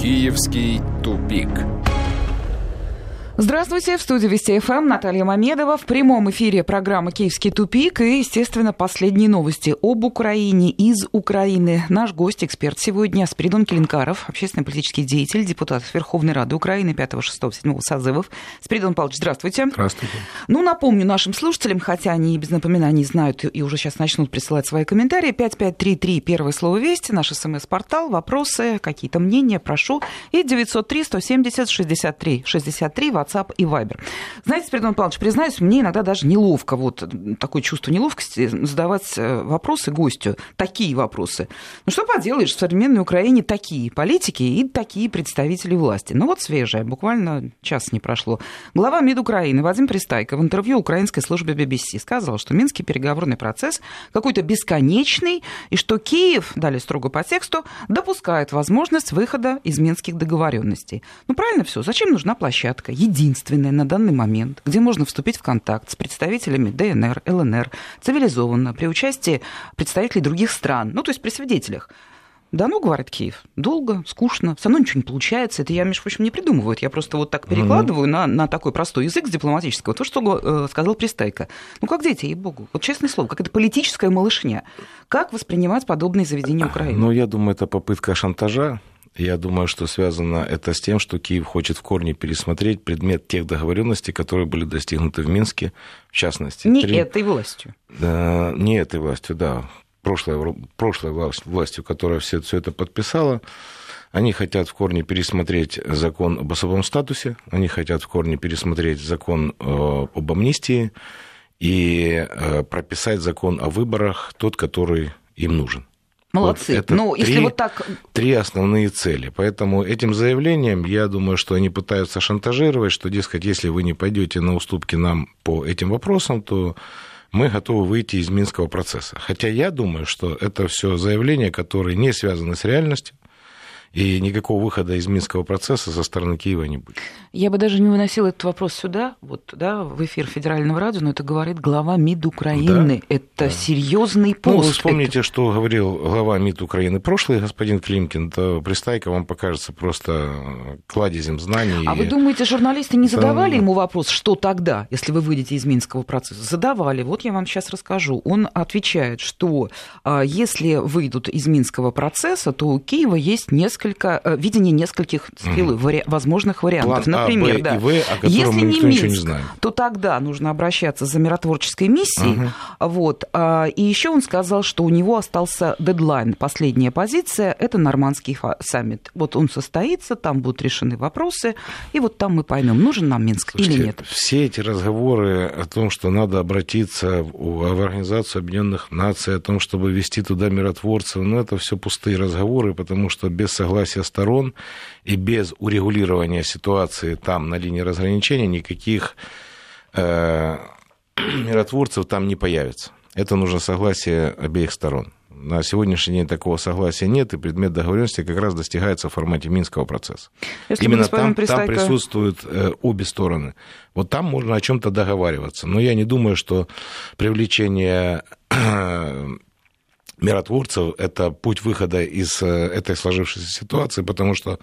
Киевский тупик. Здравствуйте, в студии Вести ФМ Наталья Мамедова. В прямом эфире программа «Киевский тупик» и, естественно, последние новости об Украине из Украины. Наш гость, эксперт сегодня Спиридон Келенкаров, общественный политический деятель, депутат Верховной Рады Украины 5, 6, 7 созывов. Спиридон Павлович, здравствуйте. Здравствуйте. Ну, напомню нашим слушателям, хотя они без напоминаний знают и уже сейчас начнут присылать свои комментарии. 5533, первое слово «Вести», наш смс-портал, вопросы, какие-то мнения, прошу. И 903 170 63 63, WhatsApp и Viber. Знаете, Спиридон Павлович, признаюсь, мне иногда даже неловко, вот такое чувство неловкости, задавать э, вопросы гостю, такие вопросы. Ну что поделаешь, в современной Украине такие политики и такие представители власти. Ну вот свежее, буквально час не прошло. Глава МИД Украины Вадим Пристайко в интервью украинской службе BBC сказал, что Минский переговорный процесс какой-то бесконечный, и что Киев, далее строго по тексту, допускает возможность выхода из минских договоренностей. Ну правильно все, зачем нужна площадка? Единственное на данный момент, где можно вступить в контакт с представителями ДНР, ЛНР, цивилизованно, при участии представителей других стран, ну, то есть при свидетелях. Да ну, говорит Киев, долго, скучно, со мной ничего не получается. Это я, между прочим, не придумываю. Я просто вот так перекладываю mm-hmm. на, на такой простой язык с дипломатического. То, что э, сказал Пристайко. Ну, как дети, ей-богу. Вот честное слово, как это политическая малышня. Как воспринимать подобные заведения Украины? Ну, я думаю, это попытка шантажа я думаю, что связано это с тем, что Киев хочет в корне пересмотреть предмет тех договоренностей, которые были достигнуты в Минске, в частности. Не три... этой властью. Да, не этой властью, да. Прошлой, прошлой властью, которая все, все это подписала. Они хотят в корне пересмотреть закон об особом статусе, они хотят в корне пересмотреть закон э, об амнистии и э, прописать закон о выборах, тот, который им нужен. Молодцы. Вот это ну, три, если вот так... Три основные цели. Поэтому этим заявлением, я думаю, что они пытаются шантажировать, что, дескать, если вы не пойдете на уступки нам по этим вопросам, то мы готовы выйти из Минского процесса. Хотя я думаю, что это все заявления, которые не связаны с реальностью, и никакого выхода из Минского процесса со стороны Киева не будет. Я бы даже не выносила этот вопрос сюда, вот, да, в эфир федерального радио, но это говорит глава МИД Украины. Да, это да. серьезный пост. Ну, вы вспомните, это... что говорил глава МИД Украины прошлый, господин Климкин, то Пристайка вам покажется просто кладезем знаний. А вы думаете, журналисты не задавали ему вопрос, что тогда, если вы выйдете из Минского процесса? Задавали. Вот я вам сейчас расскажу. Он отвечает, что а, если выйдут из Минского процесса, то у Киева есть несколько несколько, э, видение нескольких стрелы, угу. вари, возможных вариантов. План Например, а, Б да. и В, о Если не Минск, не знаем. то тогда нужно обращаться за миротворческой миссией. Угу. Вот. А, и еще он сказал, что у него остался дедлайн. Последняя позиция – это нормандский саммит. Вот он состоится, там будут решены вопросы, и вот там мы поймем, нужен нам Минск Слушайте, или нет. Все эти разговоры о том, что надо обратиться в Организацию Объединенных Наций, о том, чтобы вести туда миротворцев, ну, это все пустые разговоры, потому что без согласия согласия сторон и без урегулирования ситуации там на линии разграничения никаких э, миротворцев там не появится. Это нужно согласие обеих сторон. На сегодняшний день такого согласия нет, и предмет договоренности как раз достигается в формате Минского процесса. Если Именно там, там присутствуют э, обе стороны. Вот там можно о чем-то договариваться. Но я не думаю, что привлечение миротворцев – это путь выхода из э, этой сложившейся ситуации, потому что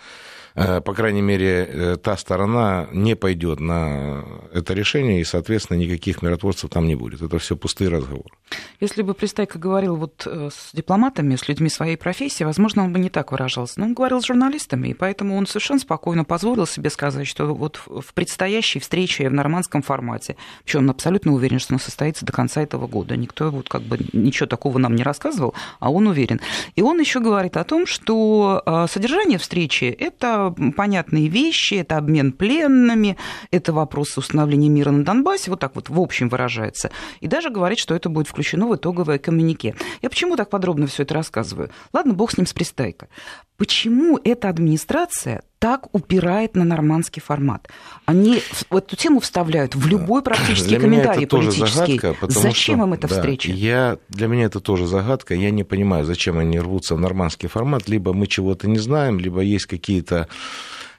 по крайней мере, э, та сторона не пойдет на это решение, и, соответственно, никаких миротворцев там не будет. Это все пустые разговоры. Если бы Пристайко говорил вот э, с дипломатами, с людьми своей профессии, возможно, он бы не так выражался. Но он говорил с журналистами, и поэтому он совершенно спокойно позволил себе сказать, что вот в предстоящей встрече в нормандском формате, причем он абсолютно уверен, что она состоится до конца этого года. Никто вот как бы ничего такого нам не рассказывал, а он уверен. И он еще говорит о том, что содержание встречи – это понятные вещи, это обмен пленными, это вопрос установления мира на Донбассе, вот так вот в общем выражается. И даже говорит, что это будет включено в итоговое коммунике. Я почему так подробно все это рассказываю? Ладно, бог с ним с пристайкой. Почему эта администрация так упирает на нормандский формат. Они эту тему вставляют в любой практически для комментарий это политический. Тоже загадка, зачем что, им эта да, встреча? Я, для меня это тоже загадка. Я не понимаю, зачем они рвутся в нормандский формат. Либо мы чего-то не знаем, либо есть какие-то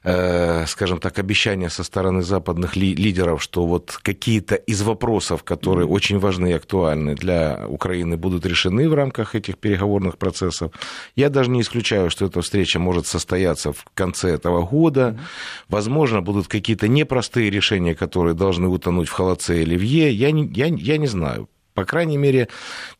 скажем так, обещания со стороны западных ли, лидеров, что вот какие-то из вопросов, которые mm-hmm. очень важны и актуальны для Украины, будут решены в рамках этих переговорных процессов. Я даже не исключаю, что эта встреча может состояться в конце этого года. Mm-hmm. Возможно, будут какие-то непростые решения, которые должны утонуть в холодце оливье. Я не, я, я не знаю. По крайней мере,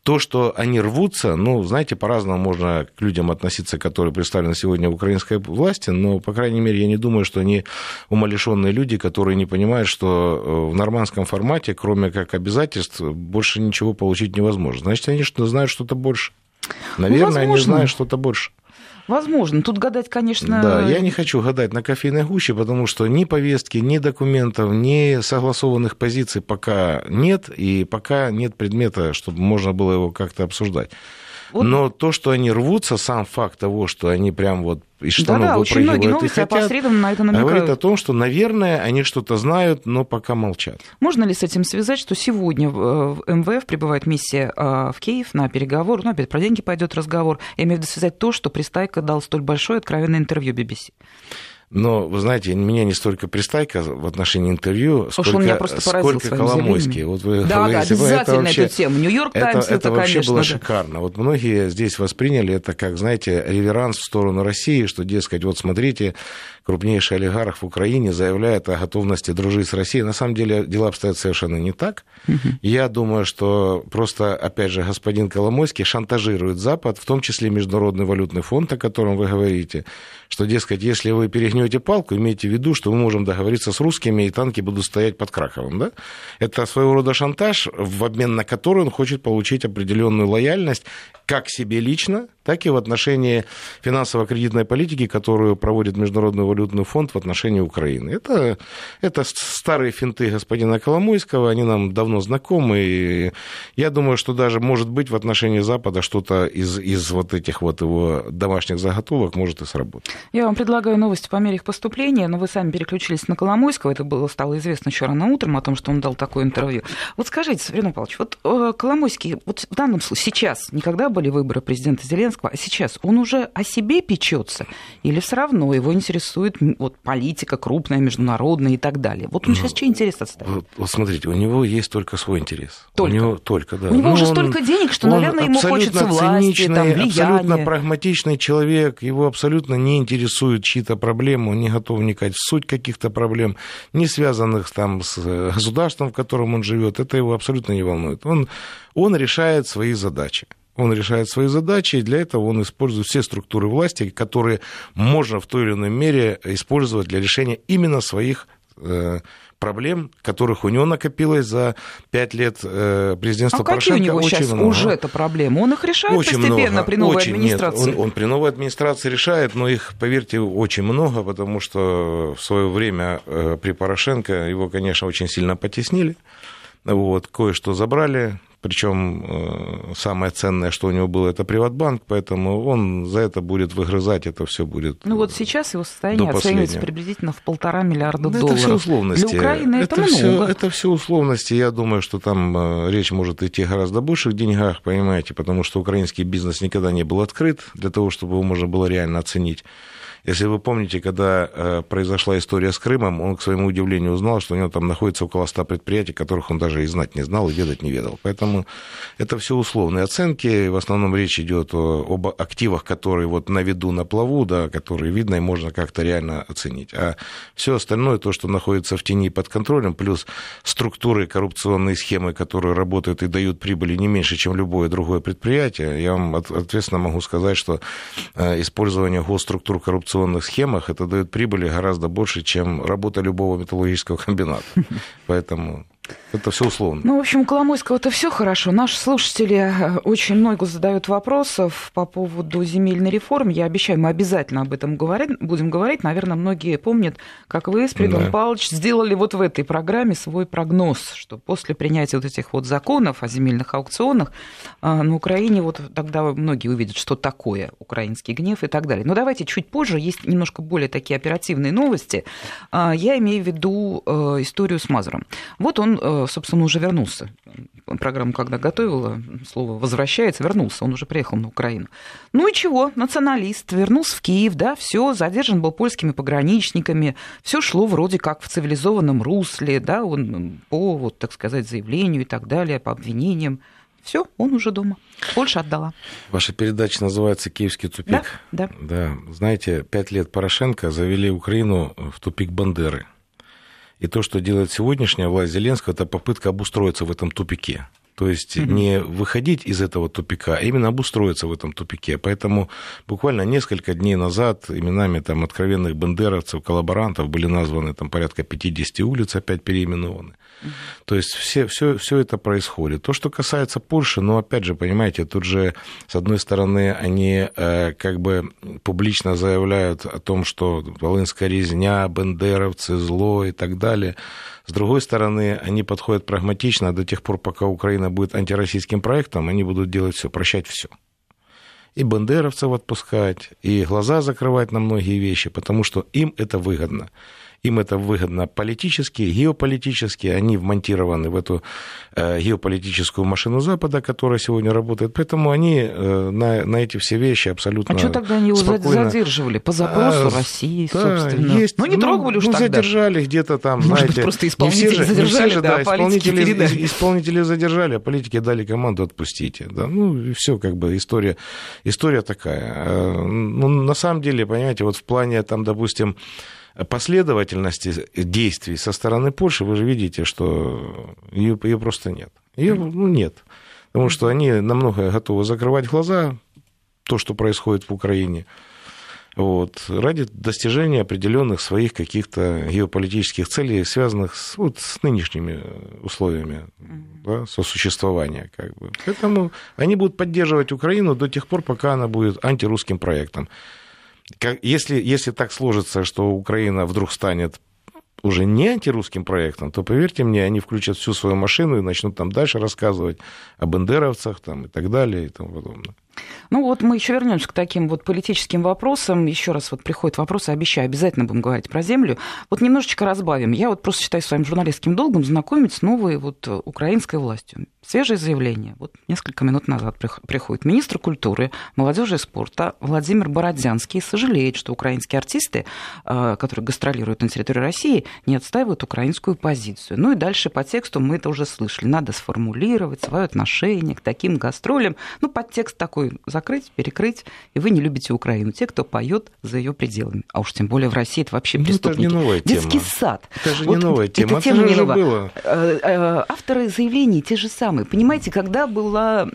то, что они рвутся, ну, знаете, по-разному можно к людям относиться, которые представлены сегодня в украинской власти, но, по крайней мере, я не думаю, что они умалишенные люди, которые не понимают, что э, в нормандском формате, кроме как обязательств, больше ничего получить невозможно. Значит, они знают что-то больше. Наверное, ну, они знают что-то больше. Возможно. Тут гадать, конечно... Да, я не хочу гадать на кофейной гуще, потому что ни повестки, ни документов, ни согласованных позиций пока нет, и пока нет предмета, чтобы можно было его как-то обсуждать. Вот. Но то, что они рвутся, сам факт того, что они прям вот из штанов Да-да, очень многие новости хотят, на это намекают. говорит о том, что, наверное, они что-то знают, но пока молчат. Можно ли с этим связать, что сегодня в МВФ прибывает миссия а, в Киев на переговор, ну, опять про деньги пойдет разговор, я имею в виду связать то, что Пристайко дал столь большое откровенное интервью BBC? Но, вы знаете, меня не столько пристайка в отношении интервью, сколько, он меня просто сколько Коломойский. Вот вы, да, вы, да, обязательно это вообще, эту тему. Нью-Йорк Таймс, это, это, вообще конечно, было да. шикарно. Вот многие здесь восприняли это как, знаете, реверанс в сторону России, что, дескать, вот смотрите, крупнейший олигарх в Украине заявляет о готовности дружить с Россией. На самом деле дела обстоят совершенно не так. Угу. Я думаю, что просто, опять же, господин Коломойский шантажирует Запад, в том числе Международный валютный фонд, о котором вы говорите, что, дескать, если вы перегнете палку, имейте в виду, что мы можем договориться с русскими, и танки будут стоять под Краковым. Да? Это своего рода шантаж, в обмен на который он хочет получить определенную лояльность как себе лично, так и в отношении финансово-кредитной политики, которую проводит Международный валютный фонд в отношении Украины. Это, это старые финты господина Коломойского, они нам давно знакомы, и я думаю, что даже, может быть, в отношении Запада что-то из, из вот этих вот его домашних заготовок может и сработать. Я вам предлагаю новости по мере их поступления, но вы сами переключились на Коломойского, это было, стало известно еще рано утром о том, что он дал такое интервью. Вот скажите, Саврин Павлович, вот э, Коломойский, вот в данном случае, сейчас, никогда были выборы президента Зеленского, а сейчас он уже о себе печется или все равно его интересует вот, политика крупная, международная и так далее? Вот он ну, сейчас чей интерес отставит? Вот, вот смотрите, у него есть только свой интерес. Только? У него только, да. У него ну, уже он, столько денег, что, наверное, ему хочется власти, там, влияния. абсолютно прагматичный человек, его абсолютно не интересует чьи-то проблемы, он не готов вникать в суть каких-то проблем, не связанных там с э, государством, в котором он живет. Это его абсолютно не волнует. Он, он решает свои задачи. Он решает свои задачи, и для этого он использует все структуры власти, которые можно в той или иной мере использовать для решения именно своих э, проблем, которых у него накопилось за пять лет э, президентства а Порошенко. какие у него сейчас много. уже это проблемы? Он их решает очень постепенно много. при новой очень, администрации? Нет, он, он при новой администрации решает, но их, поверьте, очень много, потому что в свое время э, при Порошенко его, конечно, очень сильно потеснили. Вот, кое-что забрали, причем э, самое ценное, что у него было, это Приватбанк, поэтому он за это будет выгрызать, это все будет. Ну вот сейчас его состояние оценивается приблизительно в полтора миллиарда да долларов. Это все условности. Для Украины это, это много. Все, это все условности. Я думаю, что там э, речь может идти о гораздо больших деньгах, понимаете, потому что украинский бизнес никогда не был открыт для того, чтобы его можно было реально оценить. Если вы помните, когда э, произошла история с Крымом, он, к своему удивлению, узнал, что у него там находится около 100 предприятий, которых он даже и знать не знал, и ведать не ведал. Поэтому это все условные оценки. В основном речь идет об активах, которые вот на виду, на плаву, да, которые видно и можно как-то реально оценить. А все остальное, то, что находится в тени под контролем, плюс структуры коррупционные схемы, которые работают и дают прибыли не меньше, чем любое другое предприятие, я вам ответственно могу сказать, что э, использование госструктур коррупции коррупционных схемах это дает прибыли гораздо больше, чем работа любого металлургического комбината. Поэтому это все условно. Ну, в общем, у Коломойского это все хорошо. Наши слушатели э, очень много задают вопросов по поводу земельной реформы. Я обещаю, мы обязательно об этом говорим, будем говорить. Наверное, многие помнят, как вы с Придон да. Павлович сделали вот в этой программе свой прогноз, что после принятия вот этих вот законов о земельных аукционах э, на Украине вот тогда многие увидят, что такое украинский гнев и так далее. Но давайте чуть позже. Есть немножко более такие оперативные новости. Э, я имею в виду историю с Мазуром. Вот он собственно, уже вернулся. Программа, когда готовила, слово «возвращается», вернулся, он уже приехал на Украину. Ну и чего, националист, вернулся в Киев, да, все, задержан был польскими пограничниками, все шло вроде как в цивилизованном русле, да, он по, вот, так сказать, заявлению и так далее, по обвинениям. Все, он уже дома. Польша отдала. Ваша передача называется «Киевский тупик». Да, да. Да, знаете, пять лет Порошенко завели Украину в тупик Бандеры. И то, что делает сегодняшняя власть Зеленского, это попытка обустроиться в этом тупике. То есть mm-hmm. не выходить из этого тупика, а именно обустроиться в этом тупике. Поэтому буквально несколько дней назад именами там, откровенных бандеровцев, коллаборантов были названы там, порядка 50 улиц, опять переименованы. То есть все, все, все это происходит. То, что касается Польши, ну, опять же, понимаете, тут же, с одной стороны, они э, как бы публично заявляют о том, что Волынская резня, бандеровцы, зло и так далее. С другой стороны, они подходят прагматично, до тех пор, пока Украина будет антироссийским проектом, они будут делать все, прощать все. И бандеровцев отпускать, и глаза закрывать на многие вещи, потому что им это выгодно. Им это выгодно политически, геополитически. Они вмонтированы в эту э, геополитическую машину Запада, которая сегодня работает. Поэтому они э, на, на эти все вещи абсолютно А что тогда они его спокойно... задерживали? По запросу а, России, да, собственно. Есть, ну, не ну, трогали уж ну, тогда. задержали где-то там, Может знаете. Быть, просто исполнители же, задержали, же, да, да исполнители, исполнители задержали, а политики дали команду «отпустите». Да, ну, и все, как бы, история, история такая. А, ну, на самом деле, понимаете, вот в плане, там, допустим, последовательности действий со стороны Польши, вы же видите, что ее, ее просто нет. Ее ну, нет. Потому что они намного готовы закрывать глаза, то, что происходит в Украине, вот, ради достижения определенных своих каких-то геополитических целей, связанных с, вот, с нынешними условиями да, сосуществования. Как бы. Поэтому они будут поддерживать Украину до тех пор, пока она будет антирусским проектом если, если так сложится, что Украина вдруг станет уже не антирусским проектом, то, поверьте мне, они включат всю свою машину и начнут там дальше рассказывать о бандеровцах там, и так далее и тому подобное. Ну вот мы еще вернемся к таким вот политическим вопросам. Еще раз вот приходят вопросы, обещаю, обязательно будем говорить про землю. Вот немножечко разбавим. Я вот просто считаю своим журналистским долгом знакомить с новой вот украинской властью. Свежее заявление. Вот несколько минут назад приходит министр культуры, молодежи и спорта Владимир Бородянский сожалеет, что украинские артисты, э, которые гастролируют на территории России, не отстаивают украинскую позицию. Ну и дальше по тексту мы это уже слышали. Надо сформулировать свое отношение к таким гастролям. Ну, подтекст такой закрыть, перекрыть, и вы не любите Украину. Те, кто поет за ее пределами. А уж тем более в России это вообще преступники. Ну, это не новая Детский тема. сад. Это же вот не новая тема. Это тема это не новая. Было. Э, э, авторы заявлений те же самые. Понимаете, когда была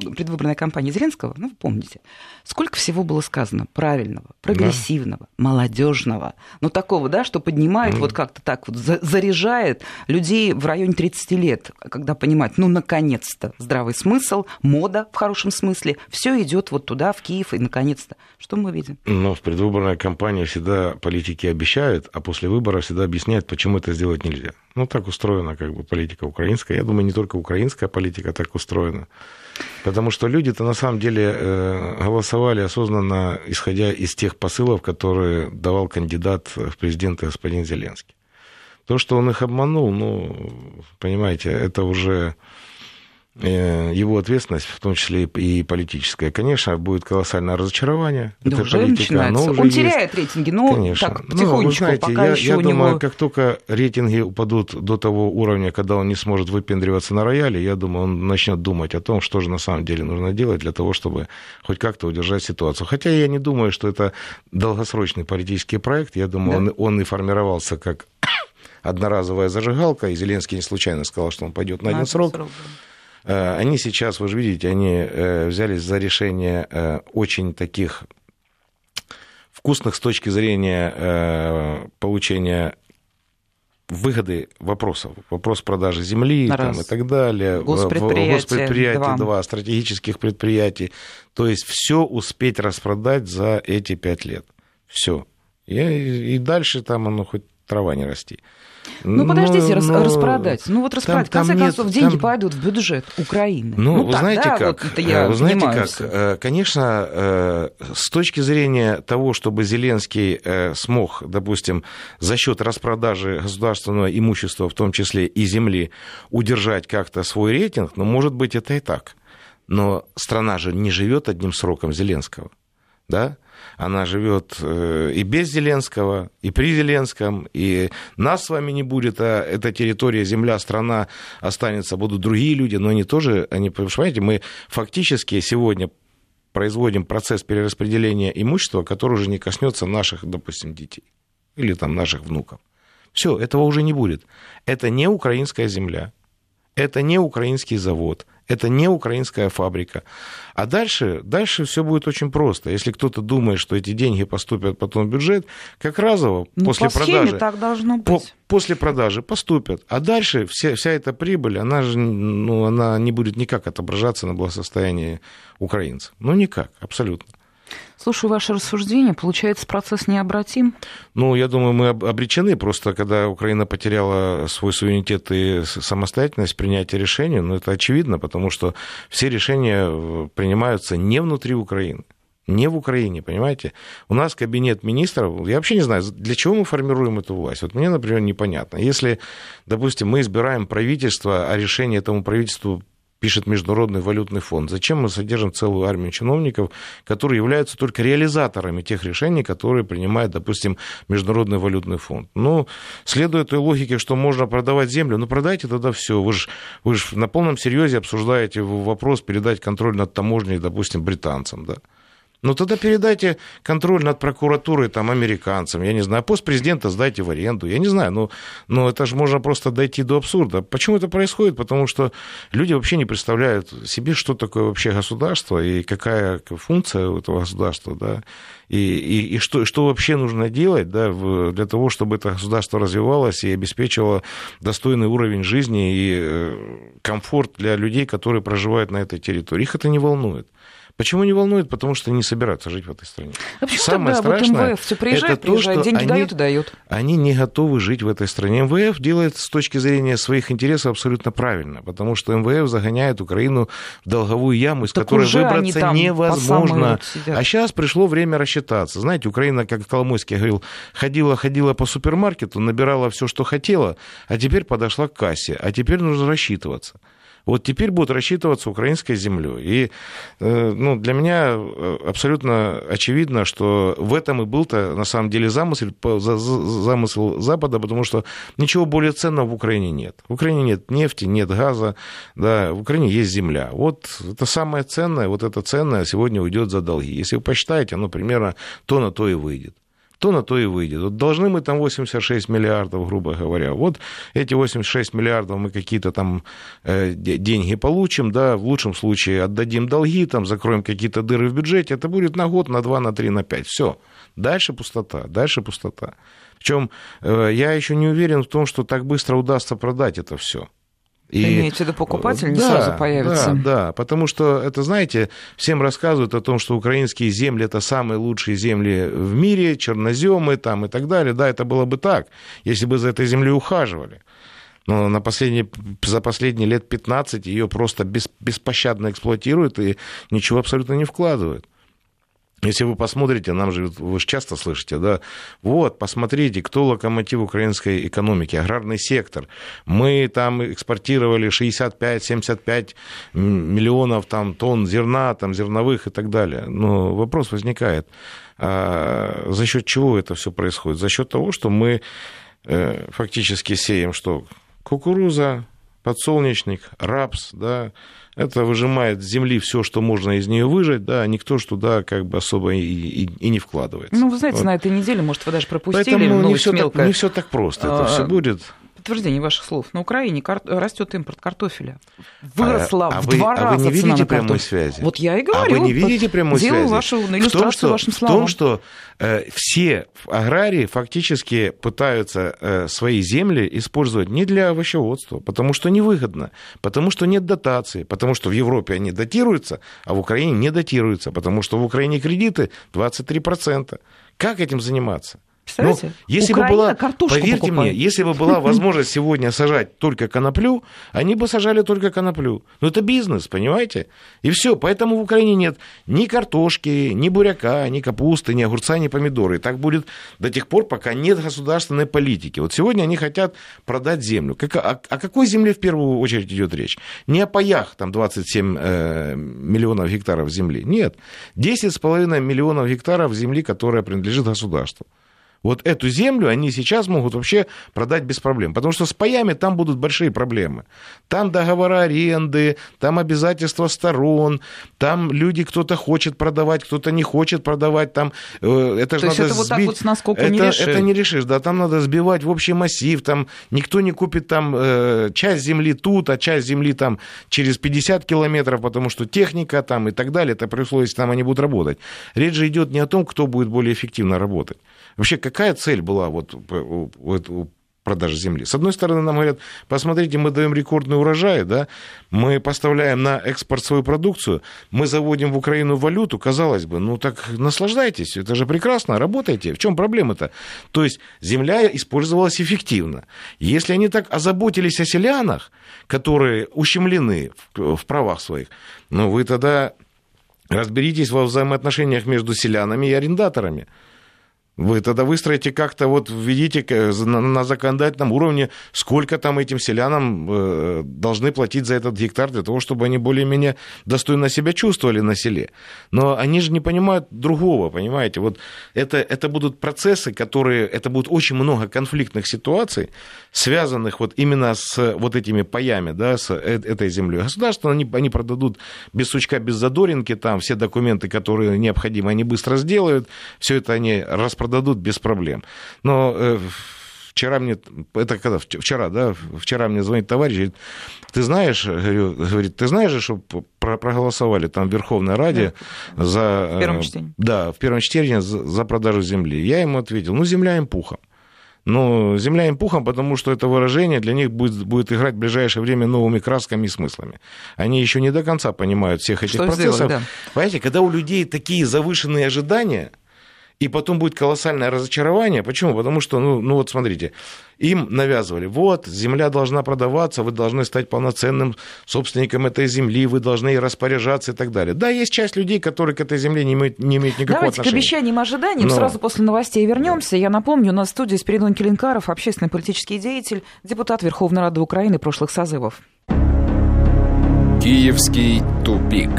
предвыборная кампания Зеленского, ну, вы помните, сколько всего было сказано правильного, прогрессивного, да. молодежного, ну, такого, да, что поднимает mm. вот как-то так вот, заряжает людей в районе 30 лет, когда понимают, ну, наконец-то, здравый смысл, мода в хорошем смысле, все идет вот туда, в Киев, и наконец-то. Что мы видим? Но в предвыборной кампании всегда политики обещают, а после выбора всегда объясняют, почему это сделать нельзя. Ну, так устроена как бы политика украинская. Я думаю, не только украинская политика так устроена. Потому что люди-то на самом деле э, голосовали осознанно, исходя из тех посылов, которые давал кандидат в президенты господин Зеленский. То, что он их обманул, ну, понимаете, это уже его ответственность, в том числе и политическая. Конечно, будет колоссальное разочарование. Да это уже политика, но уже Он есть. теряет рейтинги, ну, Конечно. так, потихонечку, но, вы знаете, пока я, еще я у думаю, него... как только рейтинги упадут до того уровня, когда он не сможет выпендриваться на рояле, я думаю, он начнет думать о том, что же на самом деле нужно делать для того, чтобы хоть как-то удержать ситуацию. Хотя я не думаю, что это долгосрочный политический проект. Я думаю, да. он, он и формировался как одноразовая зажигалка, и Зеленский не случайно сказал, что он пойдет на, один срок. срок да. Э, они сейчас, вы же видите, они э, взялись за решение э, очень таких вкусных с точки зрения получения выгоды вопросов. Вопрос продажи земли там, и так далее. Госпредприятия, Госпредприятия два. два, стратегических предприятий. То есть все успеть распродать за эти пять лет. Все. И, и дальше там оно хоть трава не расти. Ну, подождите, но, распродать. Ну, вот распродать. Там, в конце концов, нет, деньги там... пойдут в бюджет Украины. Ну, ну вы так, знаете да, как? Вот я вы знаете как? Э, конечно, э, с точки зрения того, чтобы Зеленский э, смог, допустим, за счет распродажи государственного имущества, в том числе и земли, удержать как-то свой рейтинг, ну, может быть, это и так. Но страна же не живет одним сроком Зеленского. Да? она живет э, и без Зеленского, и при Зеленском, и нас с вами не будет, а эта территория, земля, страна останется, будут другие люди, но они тоже, они, понимаете, мы фактически сегодня производим процесс перераспределения имущества, который уже не коснется наших, допустим, детей или там наших внуков. Все, этого уже не будет. Это не украинская земля, это не украинский завод, это не украинская фабрика. А дальше, дальше все будет очень просто. Если кто-то думает, что эти деньги поступят потом в бюджет, как разово ну, после по продажи... так должно быть. По, после продажи поступят. А дальше вся, вся эта прибыль, она же ну, она не будет никак отображаться на благосостоянии украинцев. Ну, никак, абсолютно. Слушаю ваше рассуждение. Получается, процесс необратим? Ну, я думаю, мы обречены. Просто когда Украина потеряла свой суверенитет и самостоятельность принятия решений, ну, это очевидно, потому что все решения э, принимаются не внутри Украины не в Украине, понимаете? У нас кабинет министров, я вообще не знаю, для чего мы формируем эту власть. Вот мне, например, непонятно. Если, допустим, мы избираем правительство, а решение этому правительству пишет Международный валютный фонд. Зачем мы содержим целую армию чиновников, которые являются только реализаторами тех решений, которые принимает, допустим, Международный валютный фонд? Ну, следуя той логике, что можно продавать землю, ну, продайте тогда все. Вы же вы ж на полном серьезе обсуждаете вопрос передать контроль над таможней, допустим, британцам, да? Ну тогда передайте контроль над прокуратурой там, американцам, я не знаю, пост президента сдайте в аренду, я не знаю, ну, ну это же можно просто дойти до абсурда. Почему это происходит? Потому что люди вообще не представляют себе, что такое вообще государство и какая функция у этого государства, да, и, и, и что, что вообще нужно делать да, для того, чтобы это государство развивалось и обеспечивало достойный уровень жизни и э, комфорт для людей, которые проживают на этой территории. Их это не волнует. Почему не волнует? Потому что не собираются жить в этой стране. А почему Самое тогда страшное, вот МВФ все приезжает, это приезжает, то, деньги они, дают и дают? Они не готовы жить в этой стране. МВФ делает с точки зрения своих интересов абсолютно правильно, потому что МВФ загоняет Украину в долговую яму, из так которой выбраться невозможно. А сейчас пришло время рассчитаться. Знаете, Украина, как Коломойский говорил, ходила, ходила по супермаркету, набирала все, что хотела, а теперь подошла к кассе, а теперь нужно рассчитываться вот теперь будут рассчитываться украинской землей. И э, ну, для меня э, абсолютно очевидно, что в этом и был-то на самом деле замысел, замысел Запада, потому что ничего более ценного в Украине нет. В Украине нет нефти, нет газа, да, в Украине есть земля. Вот это самое ценное, вот это ценное сегодня уйдет за долги. Если вы посчитаете, оно примерно то на то и выйдет то на то и выйдет. Вот должны мы там 86 миллиардов, грубо говоря. Вот эти 86 миллиардов мы какие-то там э, деньги получим, да, в лучшем случае отдадим долги, там закроем какие-то дыры в бюджете. Это будет на год, на два, на три, на пять. Все. Дальше пустота, дальше пустота. Причем э, я еще не уверен в том, что так быстро удастся продать это все. И... Имеете в виду покупатель не да, сразу появится? Да, да, потому что это, знаете, всем рассказывают о том, что украинские земли это самые лучшие земли в мире, черноземы там и так далее. Да, это было бы так, если бы за этой землей ухаживали. Но на последние, за последние лет 15 ее просто бес, беспощадно эксплуатируют и ничего абсолютно не вкладывают. Если вы посмотрите, нам же, вы же часто слышите, да, вот, посмотрите, кто локомотив украинской экономики, аграрный сектор. Мы там экспортировали 65-75 миллионов там, тонн зерна, там, зерновых и так далее. Но вопрос возникает, а за счет чего это все происходит? За счет того, что мы э, фактически сеем что? Кукуруза, подсолнечник, рапс, да, это выжимает с земли все, что можно из нее выжать, да, никто ж туда как бы особо и, и, и не вкладывается. Ну, вы знаете, вот. на этой неделе, может, вы даже пропустили Поэтому не все, так, не все так просто, это а, все будет подтверждение ваших слов. На Украине кар... растет импорт картофеля. Выросла а, в а два вы, раза. А вы не видите прямой связи? Вот я и говорю. А вы не видите прямой делаю связи? Вашу, иллюстрацию в том, что, вашим словам. В том, что э, все аграрии фактически пытаются э, свои земли использовать не для овощеводства, потому что невыгодно, потому что нет дотации, потому что в Европе они датируются, а в Украине не датируются, потому что в Украине кредиты 23%. Как этим заниматься? Ну, если бы была, поверьте покупает. мне, если бы была возможность сегодня сажать только коноплю, они бы сажали только коноплю. Но это бизнес, понимаете? И все. Поэтому в Украине нет ни картошки, ни буряка, ни капусты, ни огурца, ни помидоры. И так будет до тех пор, пока нет государственной политики. Вот сегодня они хотят продать землю. Как, о, о какой земле в первую очередь идет речь? Не о паях, там 27 э, миллионов гектаров земли. Нет. 10,5 миллионов гектаров земли, которая принадлежит государству. Вот эту землю они сейчас могут вообще продать без проблем. Потому что с паями там будут большие проблемы. Там договора аренды, там обязательства сторон, там люди, кто-то хочет продавать, кто-то не хочет продавать. Там, э, это же надо это сбить. вот так вот с наскоку это, не решишь? Это не решишь, да. Там надо сбивать в общий массив. Там никто не купит там э, часть земли тут, а часть земли там через 50 километров, потому что техника там и так далее. Это при условии, если там они будут работать. Речь же идет не о том, кто будет более эффективно работать. Вообще, какая цель была вот у продажи земли. С одной стороны, нам говорят, посмотрите, мы даем рекордный урожай, да, мы поставляем на экспорт свою продукцию, мы заводим в Украину валюту, казалось бы, ну так наслаждайтесь, это же прекрасно, работайте. В чем проблема-то? То есть земля использовалась эффективно. Если они так озаботились о селянах, которые ущемлены в, в правах своих, ну вы тогда разберитесь во взаимоотношениях между селянами и арендаторами. Вы тогда выстроите как-то, вот введите на законодательном уровне, сколько там этим селянам э, должны платить за этот гектар для того, чтобы они более-менее достойно себя чувствовали на селе. Но они же не понимают другого, понимаете? Вот это, это будут процессы, которые, это будет очень много конфликтных ситуаций, связанных вот именно с вот этими паями, да, с э, этой землей. Государство, они, они продадут без сучка, без задоринки, там все документы, которые необходимы, они быстро сделают, все это они распространяют продадут без проблем. Но э, вчера мне, это когда, вчера, да, вчера мне звонит товарищ, говорит, ты знаешь, говорит, ты знаешь, что проголосовали там в Верховной Раде да. за... В первом чтении. Да, в первом чтении за, за продажу земли. Я ему ответил, ну, земля им пухом. Ну, земля им пухом, потому что это выражение для них будет, будет играть в ближайшее время новыми красками и смыслами. Они еще не до конца понимают всех этих что процессов. Сделать, да. Понимаете, когда у людей такие завышенные ожидания, и потом будет колоссальное разочарование. Почему? Потому что, ну, ну вот смотрите, им навязывали, вот, земля должна продаваться, вы должны стать полноценным собственником этой земли, вы должны ей распоряжаться и так далее. Да, есть часть людей, которые к этой земле не имеют, не имеют никакого Давайте отношения. к обещаниям и ожиданиям Но... сразу после новостей вернемся. Я напомню, у нас в студии Спиридон Келенкаров, общественный политический деятель, депутат Верховной Рады Украины прошлых созывов. Киевский тупик.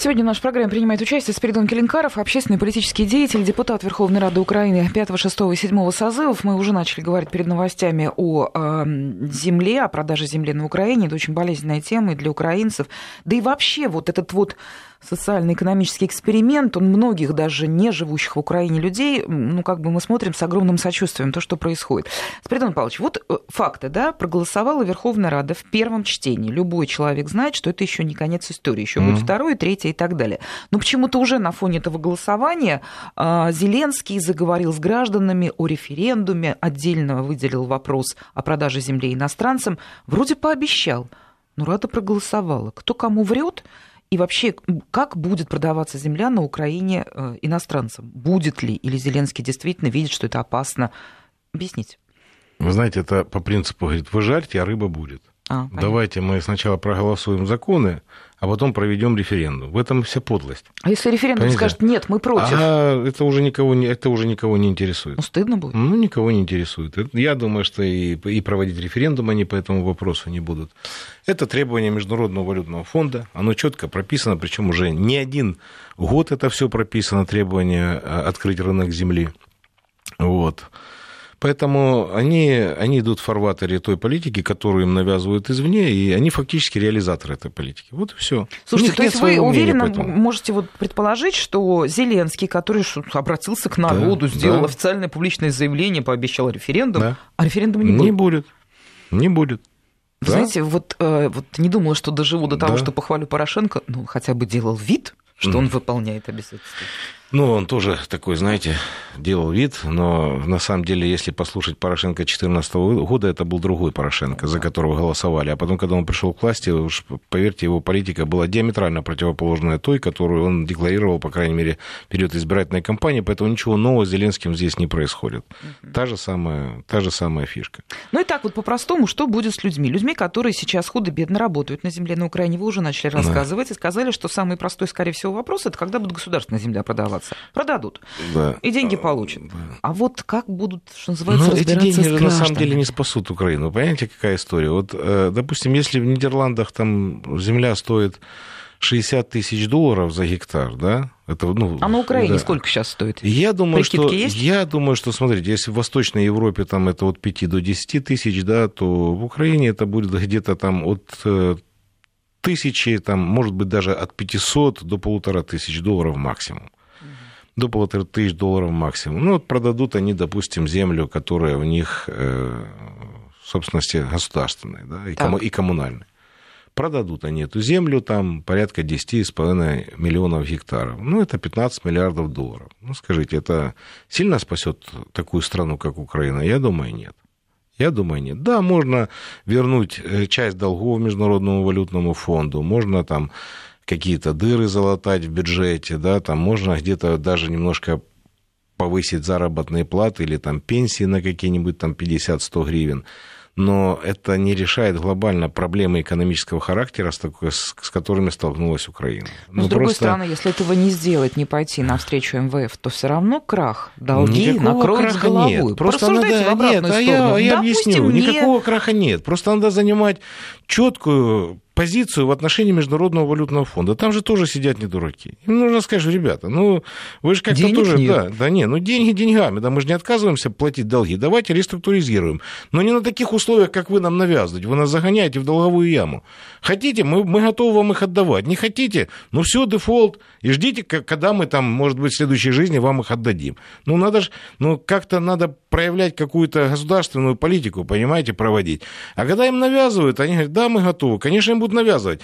Сегодня в нашей программе принимает участие Спиридон Келенкаров, общественный политический деятель, депутат Верховной Рады Украины 5, 6 и 7 созывов. Мы уже начали говорить перед новостями о э, земле, о продаже земли на Украине. Это очень болезненная тема и для украинцев. Да и вообще вот этот вот социально-экономический эксперимент, он многих даже не живущих в Украине людей, ну, как бы мы смотрим с огромным сочувствием то, что происходит. Спиридон Павлович, вот э, факты, да, проголосовала Верховная Рада в первом чтении. Любой человек знает, что это еще не конец истории, еще mm-hmm. будет второе, третье и так далее. Но почему-то уже на фоне этого голосования а, Зеленский заговорил с гражданами о референдуме, отдельно выделил вопрос о продаже земли иностранцам, вроде пообещал. Но Рада проголосовала. Кто кому врет, и вообще, как будет продаваться земля на Украине э, иностранцам? Будет ли? Или Зеленский действительно видит, что это опасно? Объясните. Вы знаете, это по принципу, говорит, вы жарьте, а рыба будет. А, Давайте мы сначала проголосуем законы, а потом проведем референдум. В этом вся подлость. А если референдум Понимаете? скажет нет, мы против? А это уже никого не, это уже никого не интересует. Ну, стыдно будет. Ну, никого не интересует. Я думаю, что и, и проводить референдум они по этому вопросу не будут. Это требование Международного валютного фонда. Оно четко прописано, причем уже не один год это все прописано, требование а, открыть рынок земли. Вот. Поэтому они, они идут в фарватере той политики, которую им навязывают извне, и они фактически реализаторы этой политики. Вот и все. Слушайте, то есть вы уверенно можете вот предположить, что Зеленский, который обратился к народу, да, сделал да. официальное публичное заявление, пообещал референдум, да. а референдума не будет? Не будет. Не будет. Да? Знаете, вот, э, вот не думала, что доживу до того, да. что похвалю Порошенко, ну, хотя бы делал вид, что mm. он выполняет обязательства. Ну, он тоже такой, знаете, делал вид, но на самом деле, если послушать Порошенко 2014 года, это был другой Порошенко, за которого голосовали. А потом, когда он пришел к власти, уж поверьте, его политика была диаметрально противоположная той, которую он декларировал, по крайней мере, в период избирательной кампании, поэтому ничего нового с Зеленским здесь не происходит. Угу. Та, же самая, та же самая фишка. Ну и так вот по-простому, что будет с людьми? Людьми, которые сейчас худо-бедно работают на земле на Украине, вы уже начали рассказывать да. и сказали, что самый простой, скорее всего, вопрос, это когда будет государственная земля продаваться. Продадут. Да. И деньги получат. Да. А вот как будут, что называется, ну, разбираться эти деньги с на самом деле не спасут Украину. Понимаете, какая история? Вот, э, допустим, если в Нидерландах там земля стоит 60 тысяч долларов за гектар, да? Это, ну, а на Украине да. сколько сейчас стоит? Я думаю, что, есть? я думаю, что, смотрите, если в Восточной Европе там это от 5 до 10 тысяч, да, то в Украине это будет где-то там от э, тысячи, там, может быть, даже от 500 до полутора тысяч долларов максимум до полутора тысяч долларов максимум. Ну, вот продадут они, допустим, землю, которая у них э, в собственности государственной да, и, кому, и коммунальной. Продадут они эту землю, там порядка 10,5 миллионов гектаров. Ну, это 15 миллиардов долларов. Ну, скажите, это сильно спасет такую страну, как Украина? Я думаю, нет. Я думаю, нет. Да, можно вернуть э, часть долгов Международному валютному фонду, можно там какие-то дыры залатать в бюджете, да, там можно где-то даже немножко повысить заработные платы или там пенсии на какие-нибудь там 50-100 гривен но это не решает глобально проблемы экономического характера, с, такой, с, с которыми столкнулась Украина. Но, ну, с другой просто... стороны, если этого не сделать, не пойти навстречу МВФ, то все равно крах, долги никакого накроют с головой. Нет. Просто надо... Нет, а я, я объясню, не... никакого краха нет. Просто надо занимать четкую позицию в отношении Международного валютного фонда. Там же тоже сидят не дураки. Им нужно сказать, ребята, ну, вы же как-то тоже... Нет. Да, да не, ну, деньги деньгами, да, мы же не отказываемся платить долги. Давайте реструктуризируем. Но не на таких условиях, как вы нам навязываете. Вы нас загоняете в долговую яму. Хотите, мы, мы готовы вам их отдавать. Не хотите, ну, все, дефолт. И ждите, когда мы там, может быть, в следующей жизни вам их отдадим. Ну, надо же, ну, как-то надо проявлять какую-то государственную политику, понимаете, проводить. А когда им навязывают, они говорят, да, мы готовы. Конечно, им будут навязывать.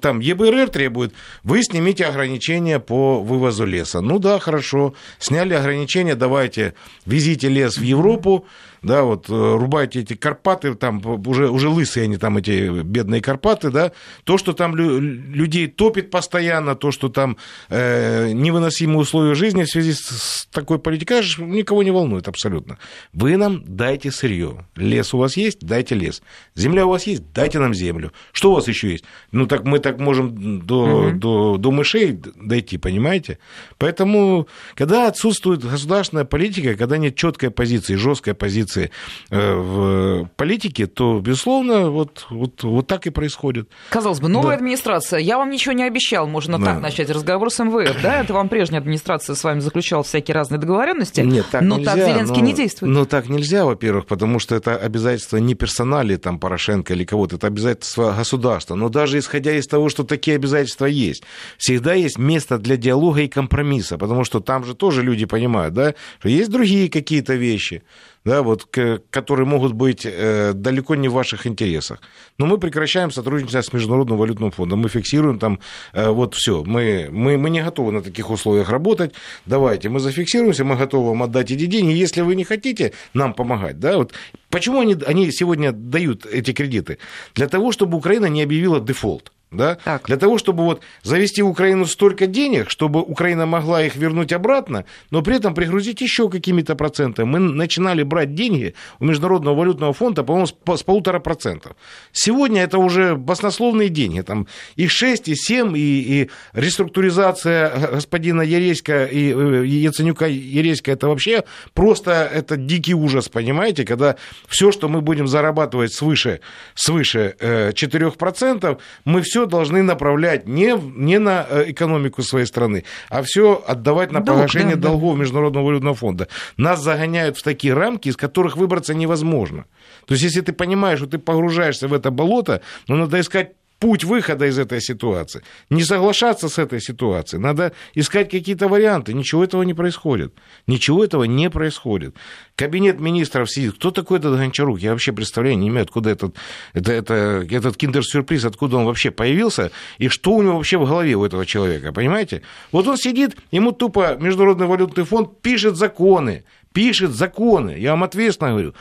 Там ЕБРР требует, вы снимите ограничения по вывозу леса. Ну да, хорошо, сняли ограничения, давайте, везите лес в Европу, да, вот э, рубайте эти Карпаты, там уже, уже лысые они там, эти бедные Карпаты, да, то, что там лю- людей топит постоянно, то, что там э, невыносимые условия жизни в связи с, с такой политикой, никого не волнует абсолютно. Вы нам дайте сырье. Лес у вас есть? Дайте лес. Земля у вас есть? Дайте нам землю. Что у вас еще есть? Ну, так мы так можем до, угу. до, до мышей дойти, понимаете? Поэтому, когда отсутствует государственная политика, когда нет четкой позиции, жесткой позиции, позиции э, в политике, то, безусловно, вот, вот, вот так и происходит. Казалось бы, новая да. администрация. Я вам ничего не обещал, можно да. так начать разговор с МВФ, да? Это вам прежняя администрация с вами заключала всякие разные договоренности. Нет, так но нельзя, так Зеленский но, не действует. Ну, так нельзя, во-первых, потому что это обязательство не персонали там Порошенко или кого-то, это обязательство государства. Но даже исходя из того, что такие обязательства есть, всегда есть место для диалога и компромисса, потому что там же тоже люди понимают, да, что есть другие какие-то вещи да, вот, которые могут быть э, далеко не в ваших интересах. Но мы прекращаем сотрудничество с Международным валютным фондом, мы фиксируем там, э, вот все, мы, мы, мы не готовы на таких условиях работать, давайте, мы зафиксируемся, мы готовы вам отдать эти деньги, если вы не хотите нам помогать, да, вот почему они, они сегодня дают эти кредиты? Для того, чтобы Украина не объявила дефолт да? Так. Для того, чтобы вот завести в Украину столько денег, чтобы Украина могла их вернуть обратно, но при этом пригрузить еще какими-то процентами. Мы начинали брать деньги у Международного валютного фонда, по-моему, с полутора процентов. Сегодня это уже баснословные деньги, там и 6, и 7, и, и реструктуризация господина Ереська и э, Яценюка Ереська, это вообще просто это дикий ужас, понимаете, когда все, что мы будем зарабатывать свыше, свыше 4%, э, мы все должны направлять не, не на э, экономику своей страны, а все отдавать на Долг, погашение да, долгов да. Международного валютного фонда. Нас загоняют в такие рамки, из которых выбраться невозможно. То есть, если ты понимаешь, что ты погружаешься в это болото, ну, надо искать путь выхода из этой ситуации. Не соглашаться с этой ситуацией. Надо искать какие-то варианты. Ничего этого не происходит. Ничего этого не происходит. Кабинет министров сидит. Кто такой этот Гончарук? Я вообще представления не имею, откуда этот, это, это, этот киндер-сюрприз, откуда он вообще появился, и что у него вообще в голове у этого человека, понимаете? Вот он сидит, ему тупо Международный валютный фонд пишет законы, пишет законы. Я вам ответственно говорю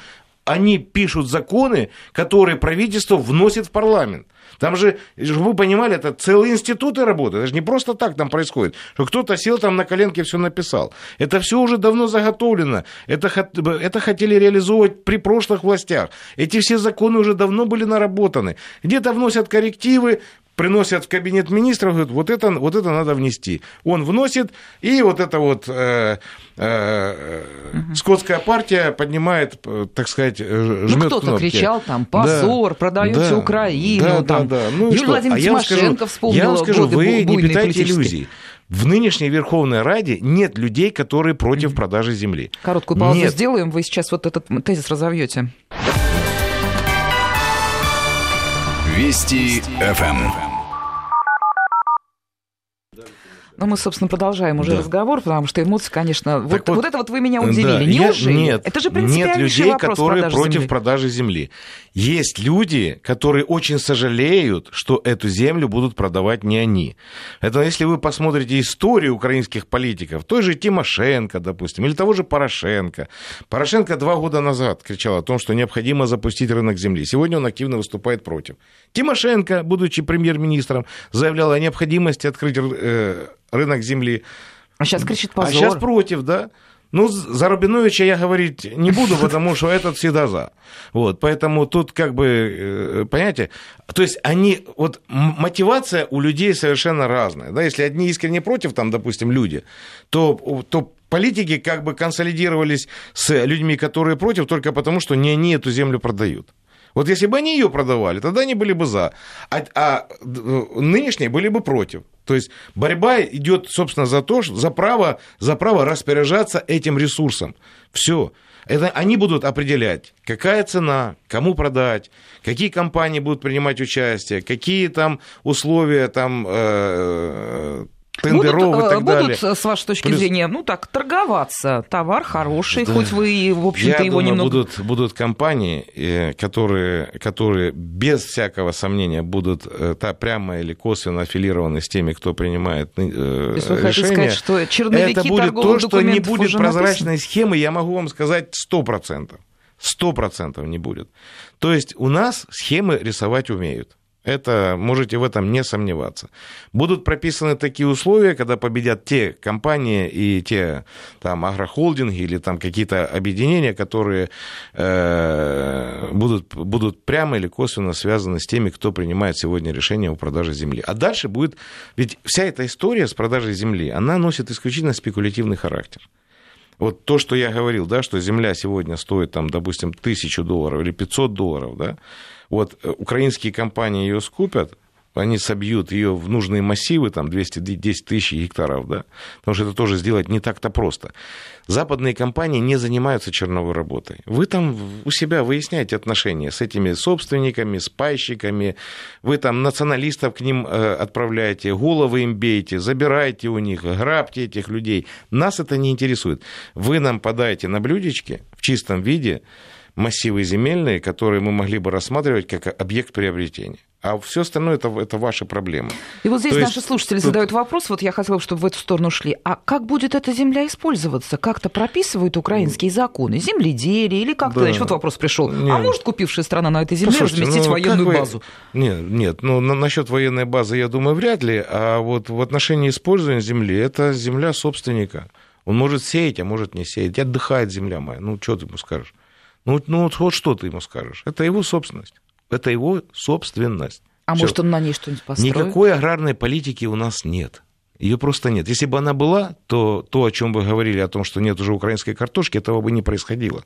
они пишут законы, которые правительство вносит в парламент. Там же, чтобы вы понимали, это целые институты работают. Это же не просто так там происходит, что кто-то сел там на коленке все написал. Это все уже давно заготовлено. Это, это хотели реализовывать при прошлых властях. Эти все законы уже давно были наработаны. Где-то вносят коррективы, приносят в кабинет министров, говорят, вот это, вот это надо внести. Он вносит, и вот эта вот э, э, угу. скотская партия поднимает, э, так сказать, э, жмет Ну, кто-то кричал там, позор, да, продаете да, Украину. Да, там. да, да. Ну, Юлия Владимировна а Тимошенко вспомнила Я вам скажу, вы не питайте иллюзий. В нынешней Верховной Раде нет людей, которые против продажи земли. Короткую паузу нет. сделаем, вы сейчас вот этот тезис разовьете. Вести ФМ. Ну, мы, собственно, продолжаем уже да. разговор, потому что эмоции, конечно... Вот, вот, вот это вот вы меня удивили. Да, Неужели? Я, нет, это же нет людей, вопрос которые против земли. продажи земли. Есть люди, которые очень сожалеют, что эту землю будут продавать не они. Это если вы посмотрите историю украинских политиков, той же Тимошенко, допустим, или того же Порошенко. Порошенко два года назад кричал о том, что необходимо запустить рынок земли. Сегодня он активно выступает против. Тимошенко, будучи премьер-министром, заявлял о необходимости открыть э, рынок земли. А сейчас кричит позор. А сейчас против, да. Ну, за Рубиновича я говорить не буду, потому что этот всегда за. Вот, поэтому тут как бы, э, понимаете, то есть они, вот мотивация у людей совершенно разная. Да? Если одни искренне против, там, допустим, люди, то, то политики как бы консолидировались с людьми, которые против, только потому, что не они эту землю продают. Вот если бы они ее продавали, тогда они были бы за. А, а нынешние были бы против. То есть борьба идет, собственно, за то, за право, за право распоряжаться этим ресурсом. Все. Это они будут определять, какая цена, кому продать, какие компании будут принимать участие, какие там условия там э, тендеров будут, и так будут, далее. Будут, с вашей точки Плюс... зрения, ну так, торговаться. Товар хороший, да. хоть вы, в общем-то, Я его думаю, немного... Будут, будут компании, э, которые, которые без всякого сомнения будут э, та, прямо или косвенно аффилированы с теми, кто принимает э, То есть вы решения. хотите сказать, что черновики Это будет то, что не будет прозрачной написано? схемы, я могу вам сказать 100%. 100% не будет. То есть у нас схемы рисовать умеют. Это можете в этом не сомневаться. Будут прописаны такие условия, когда победят те компании и те там агрохолдинги или там какие-то объединения, которые э, будут, будут прямо или косвенно связаны с теми, кто принимает сегодня решение о продаже земли. А дальше будет... Ведь вся эта история с продажей земли, она носит исключительно спекулятивный характер. Вот то, что я говорил, да, что земля сегодня стоит, там, допустим, тысячу долларов или 500 долларов, да, вот э, украинские компании ее скупят, они собьют ее в нужные массивы, там 210 тысяч гектаров, да, потому что это тоже сделать не так-то просто. Западные компании не занимаются черновой работой. Вы там у себя выясняете отношения с этими собственниками, с пайщиками, вы там националистов к ним э, отправляете, головы им бейте, забираете у них, грабьте этих людей. Нас это не интересует. Вы нам подаете на блюдечке в чистом виде массивы земельные, которые мы могли бы рассматривать как объект приобретения. А все остальное это, это ваши проблемы. И вот здесь То наши есть... слушатели тут... задают вопрос, вот я хотела, чтобы в эту сторону шли. А как будет эта земля использоваться? Как-то прописывают украинские законы? Земледелие или как-то? Да. Значит, вот вопрос пришел. А может купившая страна на этой земле Послушайте, разместить ну, военную вы... базу? Нет, нет, ну на, насчет военной базы, я думаю, вряд ли. А вот в отношении использования земли, это земля собственника. Он может сеять, а может не сеять. Отдыхает земля моя. Ну, что ты ему скажешь? Ну, ну вот, вот что ты ему скажешь? Это его собственность. Это его собственность. А Всё. может, он на ней что-нибудь построит? Никакой аграрной политики у нас нет. Ее просто нет. Если бы она была, то то, о чем вы говорили, о том, что нет уже украинской картошки, этого бы не происходило.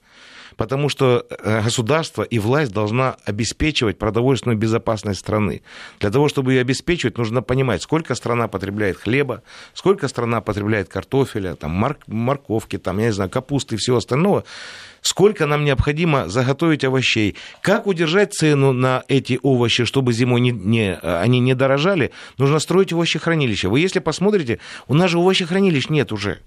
потому что э, государство и власть должна обеспечивать продовольственную безопасность страны. Для того, чтобы ее обеспечивать, нужно понимать, сколько страна потребляет хлеба, сколько страна потребляет картофеля, там, морковки, там, я не знаю, капусты и всего остального сколько нам необходимо заготовить овощей, как удержать цену на эти овощи, чтобы зимой не, не, они не дорожали, нужно строить овощехранилища. Вы если посмотрите, у нас же овощехранилищ нет уже.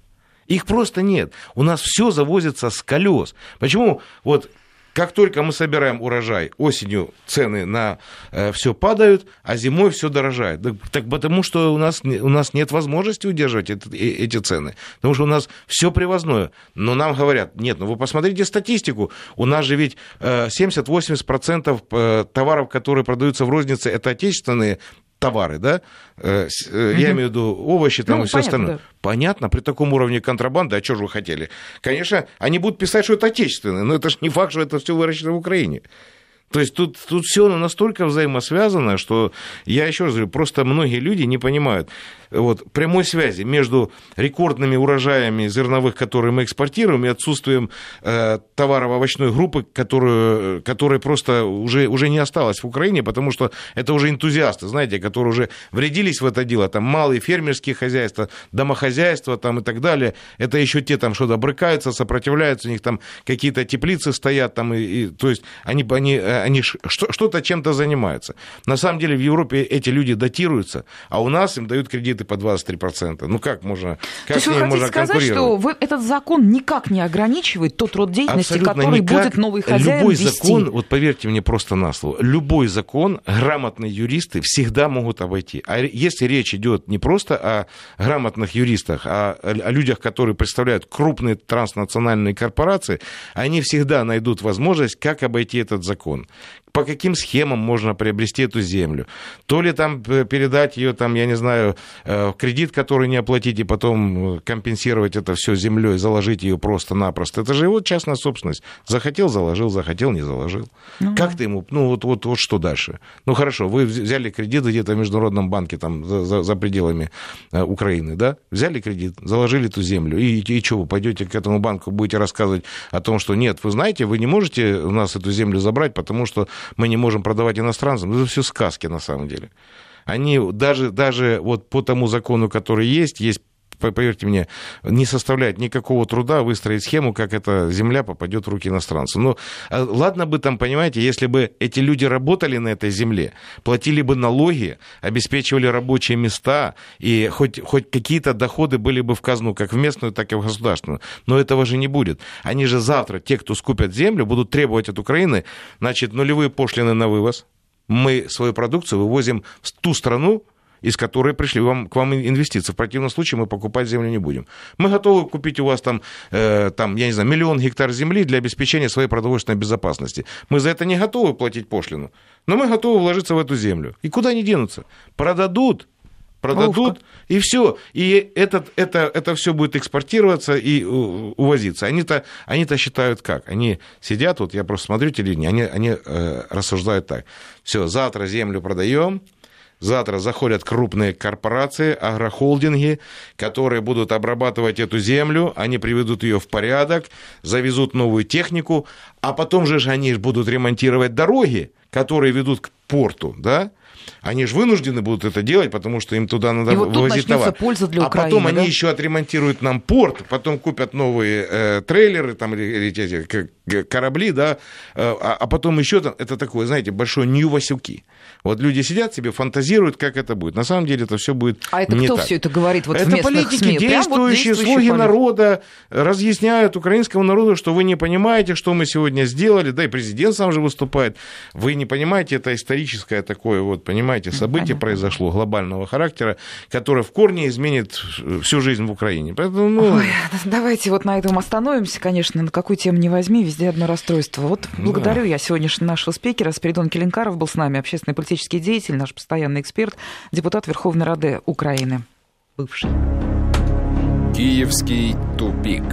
Их просто нет. У нас все завозится с колес. Почему вот как только мы собираем урожай, осенью цены на э, все падают, а зимой все дорожает. Так, потому что у нас, у нас нет возможности удерживать это, эти цены. Потому что у нас все привозное. Но нам говорят, нет, ну вы посмотрите статистику. У нас же ведь э, 70-80% э, товаров, которые продаются в рознице, это отечественные товары, да, э, э, я имею в виду овощи там ну, и все понятно, остальное. Да. Понятно, при таком уровне контрабанды, а что же вы хотели? Конечно, они будут писать, что это отечественное, но это же не факт, что это все выращено в Украине. То есть тут, тут все настолько взаимосвязано, что я еще раз говорю, просто многие люди не понимают вот, прямой связи между рекордными урожаями зерновых, которые мы экспортируем, и отсутствием э, товарово-овощной группы, которую, которой просто уже, уже не осталось в Украине, потому что это уже энтузиасты, знаете, которые уже вредились в это дело, там малые фермерские хозяйства, домохозяйства там и так далее, это еще те там что-то брыкаются, сопротивляются, у них там какие-то теплицы стоят, там, и, и, то есть они, они, они что-то чем-то занимаются. На самом деле в Европе эти люди датируются, а у нас им дают кредит кредиты по 23%. Ну как можно как То есть вы хотите сказать, что вы, этот закон никак не ограничивает тот род деятельности, Абсолютно который никак. будет новый хозяин Любой вести? закон, вот поверьте мне просто на слово, любой закон грамотные юристы всегда могут обойти. А если речь идет не просто о грамотных юристах, а о людях, которые представляют крупные транснациональные корпорации, они всегда найдут возможность, как обойти этот закон по каким схемам можно приобрести эту землю. То ли там э, передать ее, там, я не знаю, э, в кредит, который не оплатить, и потом э, компенсировать это все землей, заложить ее просто-напросто. Это же его частная собственность. Захотел, заложил, захотел, не заложил. Ну, как да. ты ему, ну вот, вот, вот что дальше? Ну хорошо, вы взяли кредит где-то в Международном банке, там, за, за, за пределами Украины, да? Взяли кредит, заложили эту землю, и, и, и что, вы пойдете к этому банку, будете рассказывать о том, что нет, вы знаете, вы не можете у нас эту землю забрать, потому что мы не можем продавать иностранцам. Это все сказки на самом деле. Они даже, даже вот по тому закону, который есть, есть поверьте мне, не составляет никакого труда выстроить схему, как эта земля попадет в руки иностранцев. Ну, а ладно бы там, понимаете, если бы эти люди работали на этой земле, платили бы налоги, обеспечивали рабочие места, и хоть, хоть какие-то доходы были бы в казну, как в местную, так и в государственную. Но этого же не будет. Они же завтра, те, кто скупят землю, будут требовать от Украины, значит, нулевые пошлины на вывоз, мы свою продукцию вывозим в ту страну, из которой пришли вам, к вам инвестиции. В противном случае мы покупать землю не будем. Мы готовы купить у вас там, э, там, я не знаю, миллион гектар земли для обеспечения своей продовольственной безопасности. Мы за это не готовы платить пошлину, но мы готовы вложиться в эту землю. И куда они денутся? Продадут, продадут, Ловко. и все. И этот, это, это все будет экспортироваться и увозиться. Они-то, они-то считают как? Они сидят, вот я просто смотрю телевидение, они, они э, рассуждают так. Все, завтра землю продаем, Завтра заходят крупные корпорации, агрохолдинги, которые будут обрабатывать эту землю, они приведут ее в порядок, завезут новую технику, а потом же они будут ремонтировать дороги, которые ведут к порту, да, они же вынуждены будут это делать, потому что им туда надо и вот вывозить товар. Польза для а Украины, потом да? они еще отремонтируют нам порт, потом купят новые э, трейлеры там, или, или корабли, да, э, а, а потом еще там, это такое, знаете, большое Нью-Васюки. Вот люди сидят себе, фантазируют, как это будет. На самом деле это все будет А это не кто так. все это говорит вот Это политики, СМИ? действующие, вот слуги народа, разъясняют украинскому народу, что вы не понимаете, что мы сегодня сделали, да и президент сам же выступает. Вы не понимаете, это историческое такое, вот, понимаете, событие Понятно. произошло глобального характера, которое в корне изменит всю жизнь в Украине. Поэтому, ну... Ой, давайте вот на этом остановимся, конечно, на какую тему не возьми, везде одно расстройство. Вот благодарю да. я сегодняшнего нашего спикера, Спиридон Келенкаров был с нами, общественный политический деятель, наш постоянный эксперт, депутат Верховной Рады Украины, бывший. Киевский тупик.